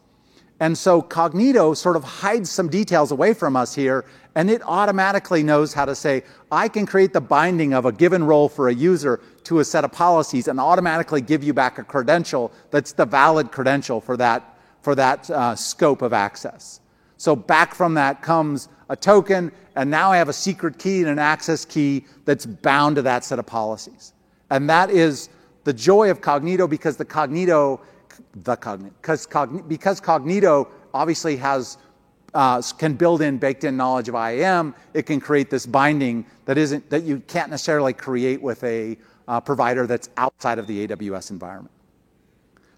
And so Cognito sort of hides some details away from us here, and it automatically knows how to say, I can create the binding of a given role for a user to a set of policies and automatically give you back a credential that's the valid credential for that, for that uh, scope of access. So back from that comes a token, and now I have a secret key and an access key that's bound to that set of policies. And that is the joy of Cognito because the Cognito, the Cognito, because, Cogn- because Cognito obviously has uh, can build in baked in knowledge of IAM. It can create this binding that isn't that you can't necessarily create with a uh, provider that's outside of the AWS environment.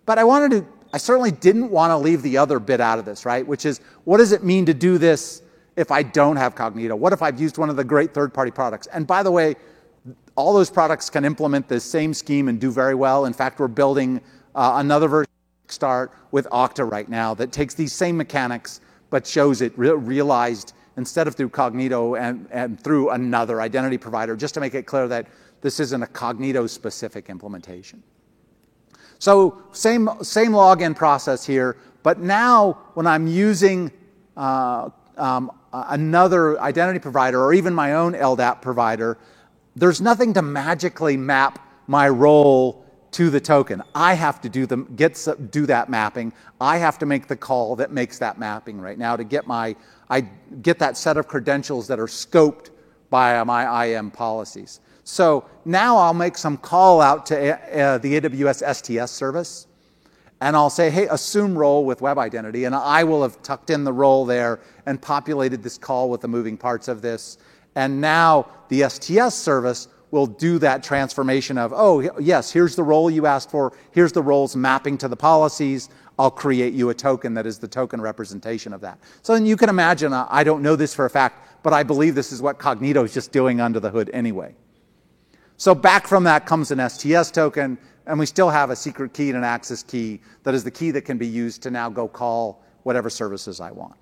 But I wanted to. I certainly didn't want to leave the other bit out of this, right? Which is what does it mean to do this if I don't have Cognito? What if I've used one of the great third party products? And by the way, all those products can implement the same scheme and do very well. In fact, we're building uh, another version start with Okta right now that takes these same mechanics but shows it re- realized instead of through Cognito and, and through another identity provider, just to make it clear that this isn't a Cognito specific implementation. So same, same login process here, but now when I'm using uh, um, another identity provider or even my own LDAP provider, there's nothing to magically map my role to the token. I have to do, the, get, do that mapping. I have to make the call that makes that mapping right now to get, my, I get that set of credentials that are scoped by my IAM policies. So now I'll make some call out to uh, the AWS STS service and I'll say, hey, assume role with web identity, and I will have tucked in the role there and populated this call with the moving parts of this. And now the STS service will do that transformation of, oh, yes, here's the role you asked for, here's the roles mapping to the policies. I'll create you a token that is the token representation of that. So then you can imagine, uh, I don't know this for a fact, but I believe this is what Cognito is just doing under the hood anyway. So back from that comes an STS token and we still have a secret key and an access key that is the key that can be used to now go call whatever services I want.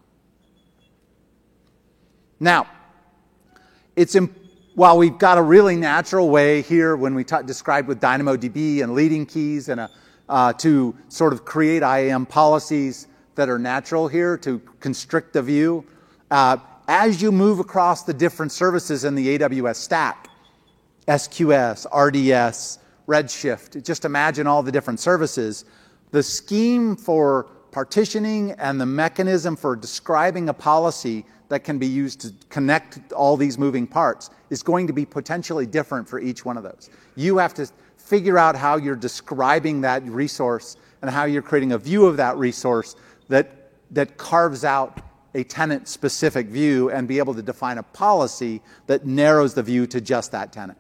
Now, it's imp- while we've got a really natural way here when we t- described with DynamoDB and leading keys and a, uh, to sort of create IAM policies that are natural here to constrict the view. Uh, as you move across the different services in the AWS stack, SQS, RDS, Redshift. Just imagine all the different services. The scheme for partitioning and the mechanism for describing a policy that can be used to connect all these moving parts is going to be potentially different for each one of those. You have to figure out how you're describing that resource and how you're creating a view of that resource that, that carves out a tenant specific view and be able to define a policy that narrows the view to just that tenant.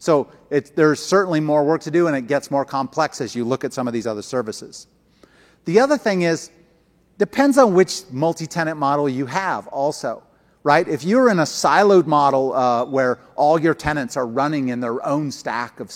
So there's certainly more work to do and it gets more complex as you look at some of these other services. The other thing is, depends on which multi tenant model you have also, right? If you're in a siloed model uh, where all your tenants are running in their own stack of,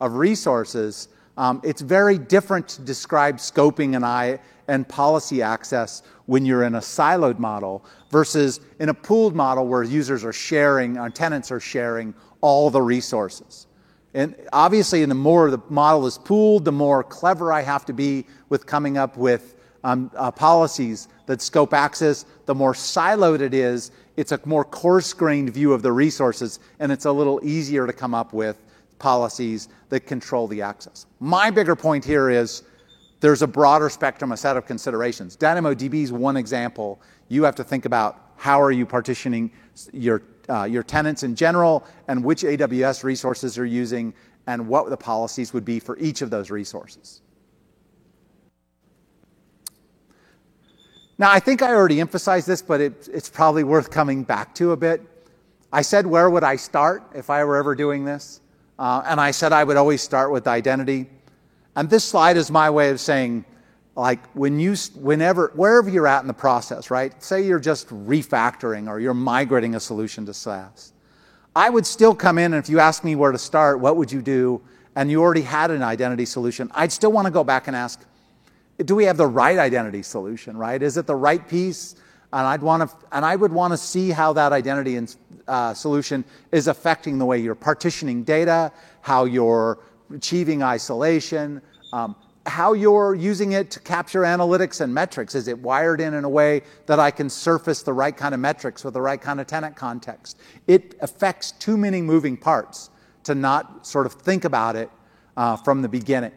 of resources, um, it's very different to describe scoping and, I, and policy access when you're in a siloed model versus in a pooled model where users are sharing, our uh, tenants are sharing all the resources. And obviously, the more the model is pooled, the more clever I have to be with coming up with um, uh, policies that scope access. The more siloed it is, it's a more coarse grained view of the resources, and it's a little easier to come up with policies that control the access. My bigger point here is there's a broader spectrum, a set of considerations. DynamoDB is one example. You have to think about how are you partitioning your uh, your tenants in general and which AWS resources you're using and what the policies would be for each of those resources. Now, I think I already emphasized this, but it, it's probably worth coming back to a bit. I said, where would I start if I were ever doing this? Uh, and I said I would always start with identity. And this slide is my way of saying, like when you whenever wherever you're at in the process right? Say you're just refactoring or you're migrating a solution to saas. I would still come in and if you ask me where to start what would you do and you already had an identity solution i'd still want to go back and ask do we have the right identity solution right? Is it the right piece? And i'd want to and i would want to see how that identity and, uh, solution is affecting the way you're partitioning data how you're achieving isolation um, how you're using it to capture analytics and metrics. Is it wired in in a way that I can surface the right kind of metrics with the right kind of tenant context? It affects too many moving parts to not sort of think about it uh, from the beginning.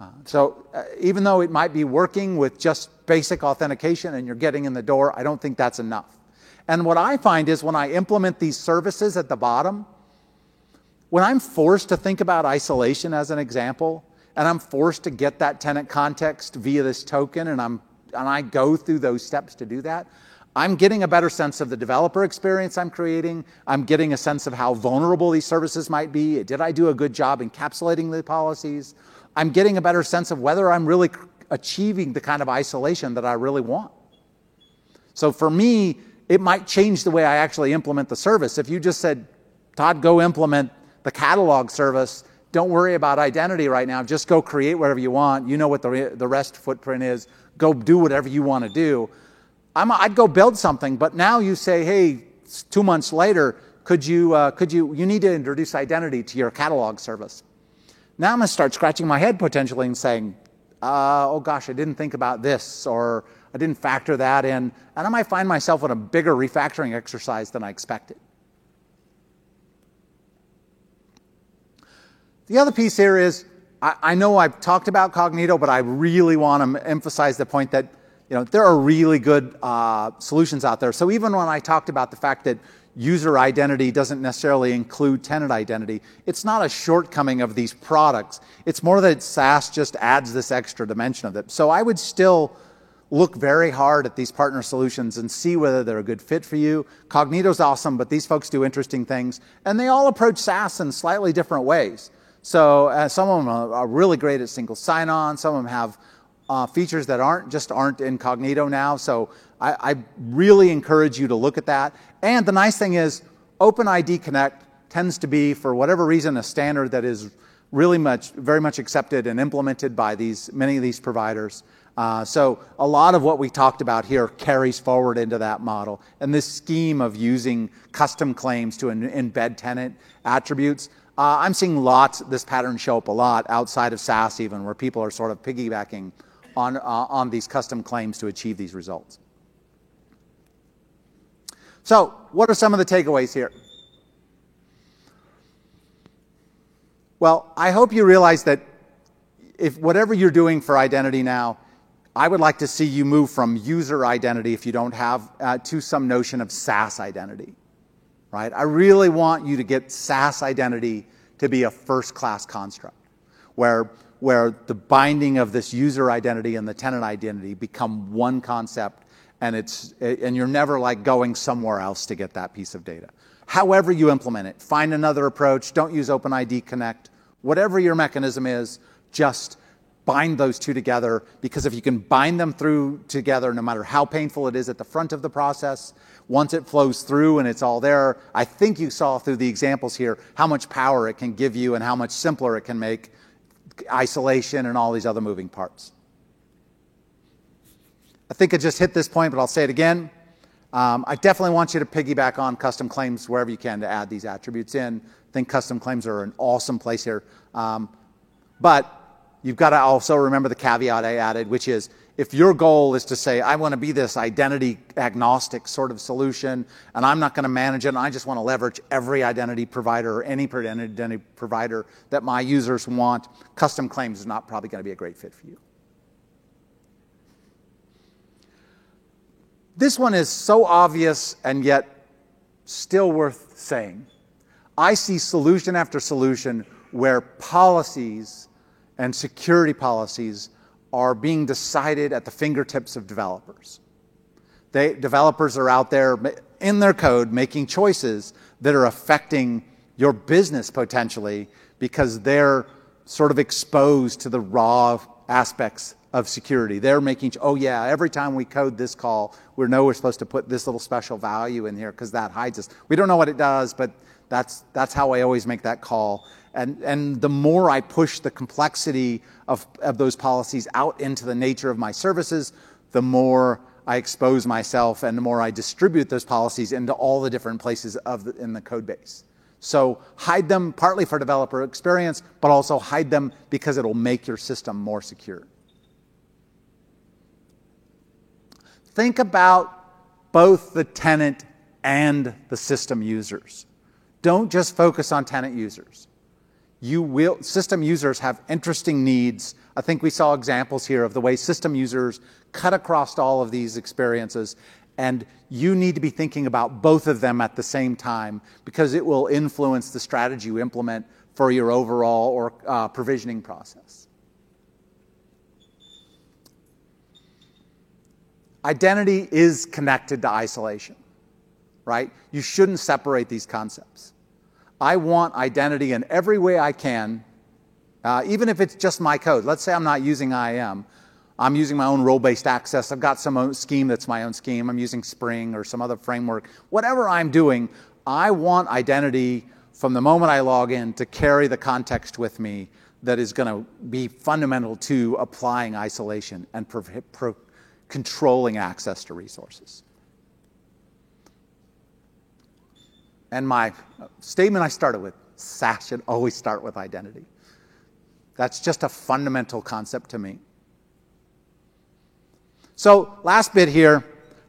Uh, so uh, even though it might be working with just basic authentication and you're getting in the door, I don't think that's enough. And what I find is when I implement these services at the bottom, when I'm forced to think about isolation as an example, and I'm forced to get that tenant context via this token, and, I'm, and I go through those steps to do that, I'm getting a better sense of the developer experience I'm creating. I'm getting a sense of how vulnerable these services might be. Did I do a good job encapsulating the policies? I'm getting a better sense of whether I'm really achieving the kind of isolation that I really want. So for me, it might change the way I actually implement the service. If you just said, Tod, go implement the catalog service, don't worry about identity right now. Just go create whatever you want. You know what the, the rest footprint is. Go do whatever you want to do. I'm, I'd go build something, but now you say, hey, two months later, could you, uh, could you, you need to introduce identity to your catalog service. Now I'm going to start scratching my head potentially and saying, uh, oh gosh, I didn't think about this, or I didn't factor that in. And I might find myself in a bigger refactoring exercise than I expected. The other piece here is I, I know I've talked about Cognito, but I really want to emphasize the point that you know, there are really good uh, solutions out there. So even when I talked about the fact that user identity doesn't necessarily include tenant identity, it's not a shortcoming of these products. It's more that SaaS just adds this extra dimension of it. So I would still look very hard at these partner solutions and see whether they're a good fit for you. Cognito's awesome, but these folks do interesting things, and they all approach SaaS in slightly different ways. So uh, some of them are, really great at single sign-on. Some of them have uh, features that aren't just aren't in Cognito now. So I, I, really encourage you to look at that. And the nice thing is, OpenID Connect tends to be, for whatever reason, a standard that is really much, very much accepted and implemented by these many of these providers. Uh, so a lot of what we talked about here carries forward into that model. And this scheme of using custom claims to embed tenant attributes uh, I'm seeing lots, this pattern show up a lot outside of SaaS even, where people are sort of piggybacking on, uh, on these custom claims to achieve these results. So, what are some of the takeaways here? Well, I hope you realize that if whatever you're doing for identity now, I would like to see you move from user identity, if you don't have, uh, to some notion of SaaS identity right? I really want you to get SaaS identity to be a first class construct where, where the binding of this user identity and the tenant identity become one concept and, it's, and you're never like going somewhere else to get that piece of data. However, you implement it, find another approach, don't use OpenID Connect, whatever your mechanism is, just bind those two together because if you can bind them through together, no matter how painful it is at the front of the process, once it flows through and it's all there, I think you saw through the examples here how much power it can give you and how much simpler it can make isolation and all these other moving parts. I think I just hit this point, but I'll say it again. Um, I definitely want you to piggyback on custom claims wherever you can to add these attributes in. I think custom claims are an awesome place here. Um, but you've got to also remember the caveat I added, which is if your goal is to say, I want to be this identity agnostic sort of solution, and I'm not going to manage it, and I just want to leverage every identity provider or any identity provider that my users want, custom claims is not probably going to be a great fit for you. This one is so obvious and yet still worth saying. I see solution after solution where policies and security policies are being decided at the fingertips of developers. They, developers are out there in their code making choices that are affecting your business potentially because they're sort of exposed to the raw aspects of security. They're making, oh yeah, every time we code this call, we know we're supposed to put this little special value in here because that hides us. We don't know what it does, but that's, that's how I always make that call. And, the more I push the complexity of, those policies out into the nature of my services, the more I expose myself and the more I distribute those policies into all the different places in the code base. So hide them partly for developer experience, but also hide them because it'll make your system more secure. Think about both the tenant and the system users. Don't just focus on tenant users you will, system users have interesting needs. I think we saw examples here of the way system users cut across all of these experiences. And you need to be thinking about both of them at the same time because it will influence the strategy you implement for your overall or uh, provisioning process. Identity is connected to isolation, right? You shouldn't separate these concepts. I want identity in every way I can, uh, even if it's just my code. Let's say I'm not using IAM. I'm using my own role based access. I've got some scheme that's my own scheme. I'm using Spring or some other framework. Whatever I'm doing, I want identity from the moment I log in to carry the context with me that is going to be fundamental to applying isolation and pro- pro- controlling access to resources. And my statement I started with SaaS should always start with identity. That's just a fundamental concept to me. So, last bit here.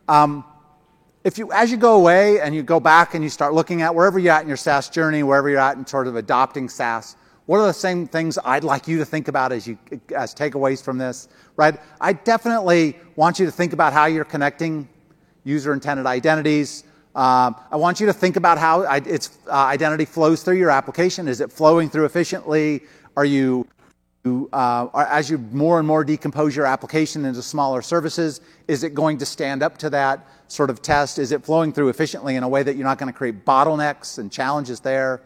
Um, if you, as you go away and you go back and you start looking at wherever you're at in your SaaS journey, wherever you're at in sort of adopting SaaS, what are the same things I'd like you to think about as you as takeaways from this? Right? I definitely want you to think about how you're connecting user intended identities, um, I want you to think about how its uh, identity flows through your application. Is it flowing through efficiently? Are you, uh, as you more and more decompose your application into smaller services, is it going to stand up to that sort of test? Is it flowing through efficiently in a way that you're not going to create bottlenecks and challenges there?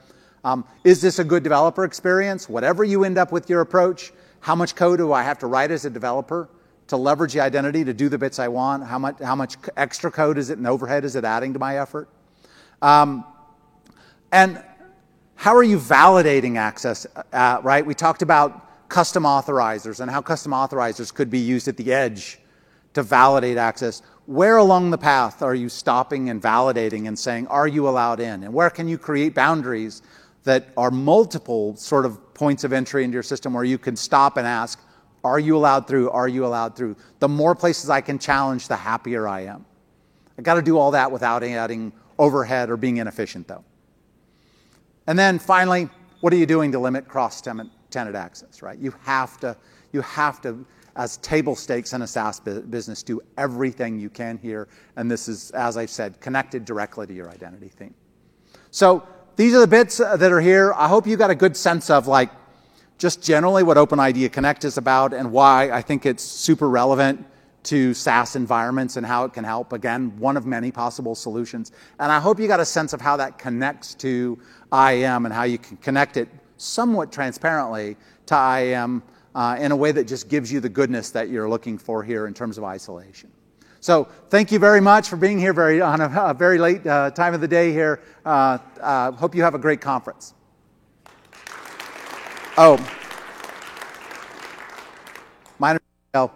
Um, is this a good developer experience? Whatever you end up with your approach, how much code do I have to write as a developer? To leverage the identity to do the bits I want? How much, how much extra code is it and overhead is it adding to my effort? Um, and how are you validating access, uh, right? We talked about custom authorizers and how custom authorizers could be used at the edge to validate access. Where along the path are you stopping and validating and saying, are you allowed in? And where can you create boundaries that are multiple sort of points of entry into your system where you can stop and ask, are you allowed through? Are you allowed through? The more places I can challenge, the happier I am. I got to do all that without adding overhead or being inefficient, though. And then finally, what are you doing to limit cross tenant access, right? You have to, you have to, as table stakes in a SaaS business, do everything you can here. And this is, as I said, connected directly to your identity theme. So these are the bits uh, that are here. I hope you got a good sense of like just generally what OpenID Connect is about and why I think it's super relevant to SaaS environments and how it can help. Again, one of many possible solutions. And I hope you got a sense of how that connects to IAM and how you can connect it somewhat transparently to IAM uh, in a way that just gives you the goodness that you're looking for here in terms of isolation. So thank you very much for being here very, on a, a very late uh, time of the day here. Uh, uh hope you have a great conference. Oh, minor detail.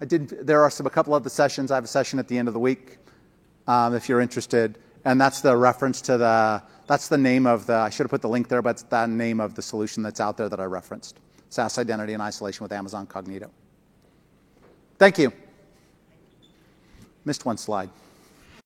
I did. There are some a couple of the sessions. I have a session at the end of the week, um, if you're interested, and that's the reference to the. That's the name of the. I should have put the link there, but it's the name of the solution that's out there that I referenced. SaaS identity and isolation with Amazon Cognito. Thank you. Missed one slide.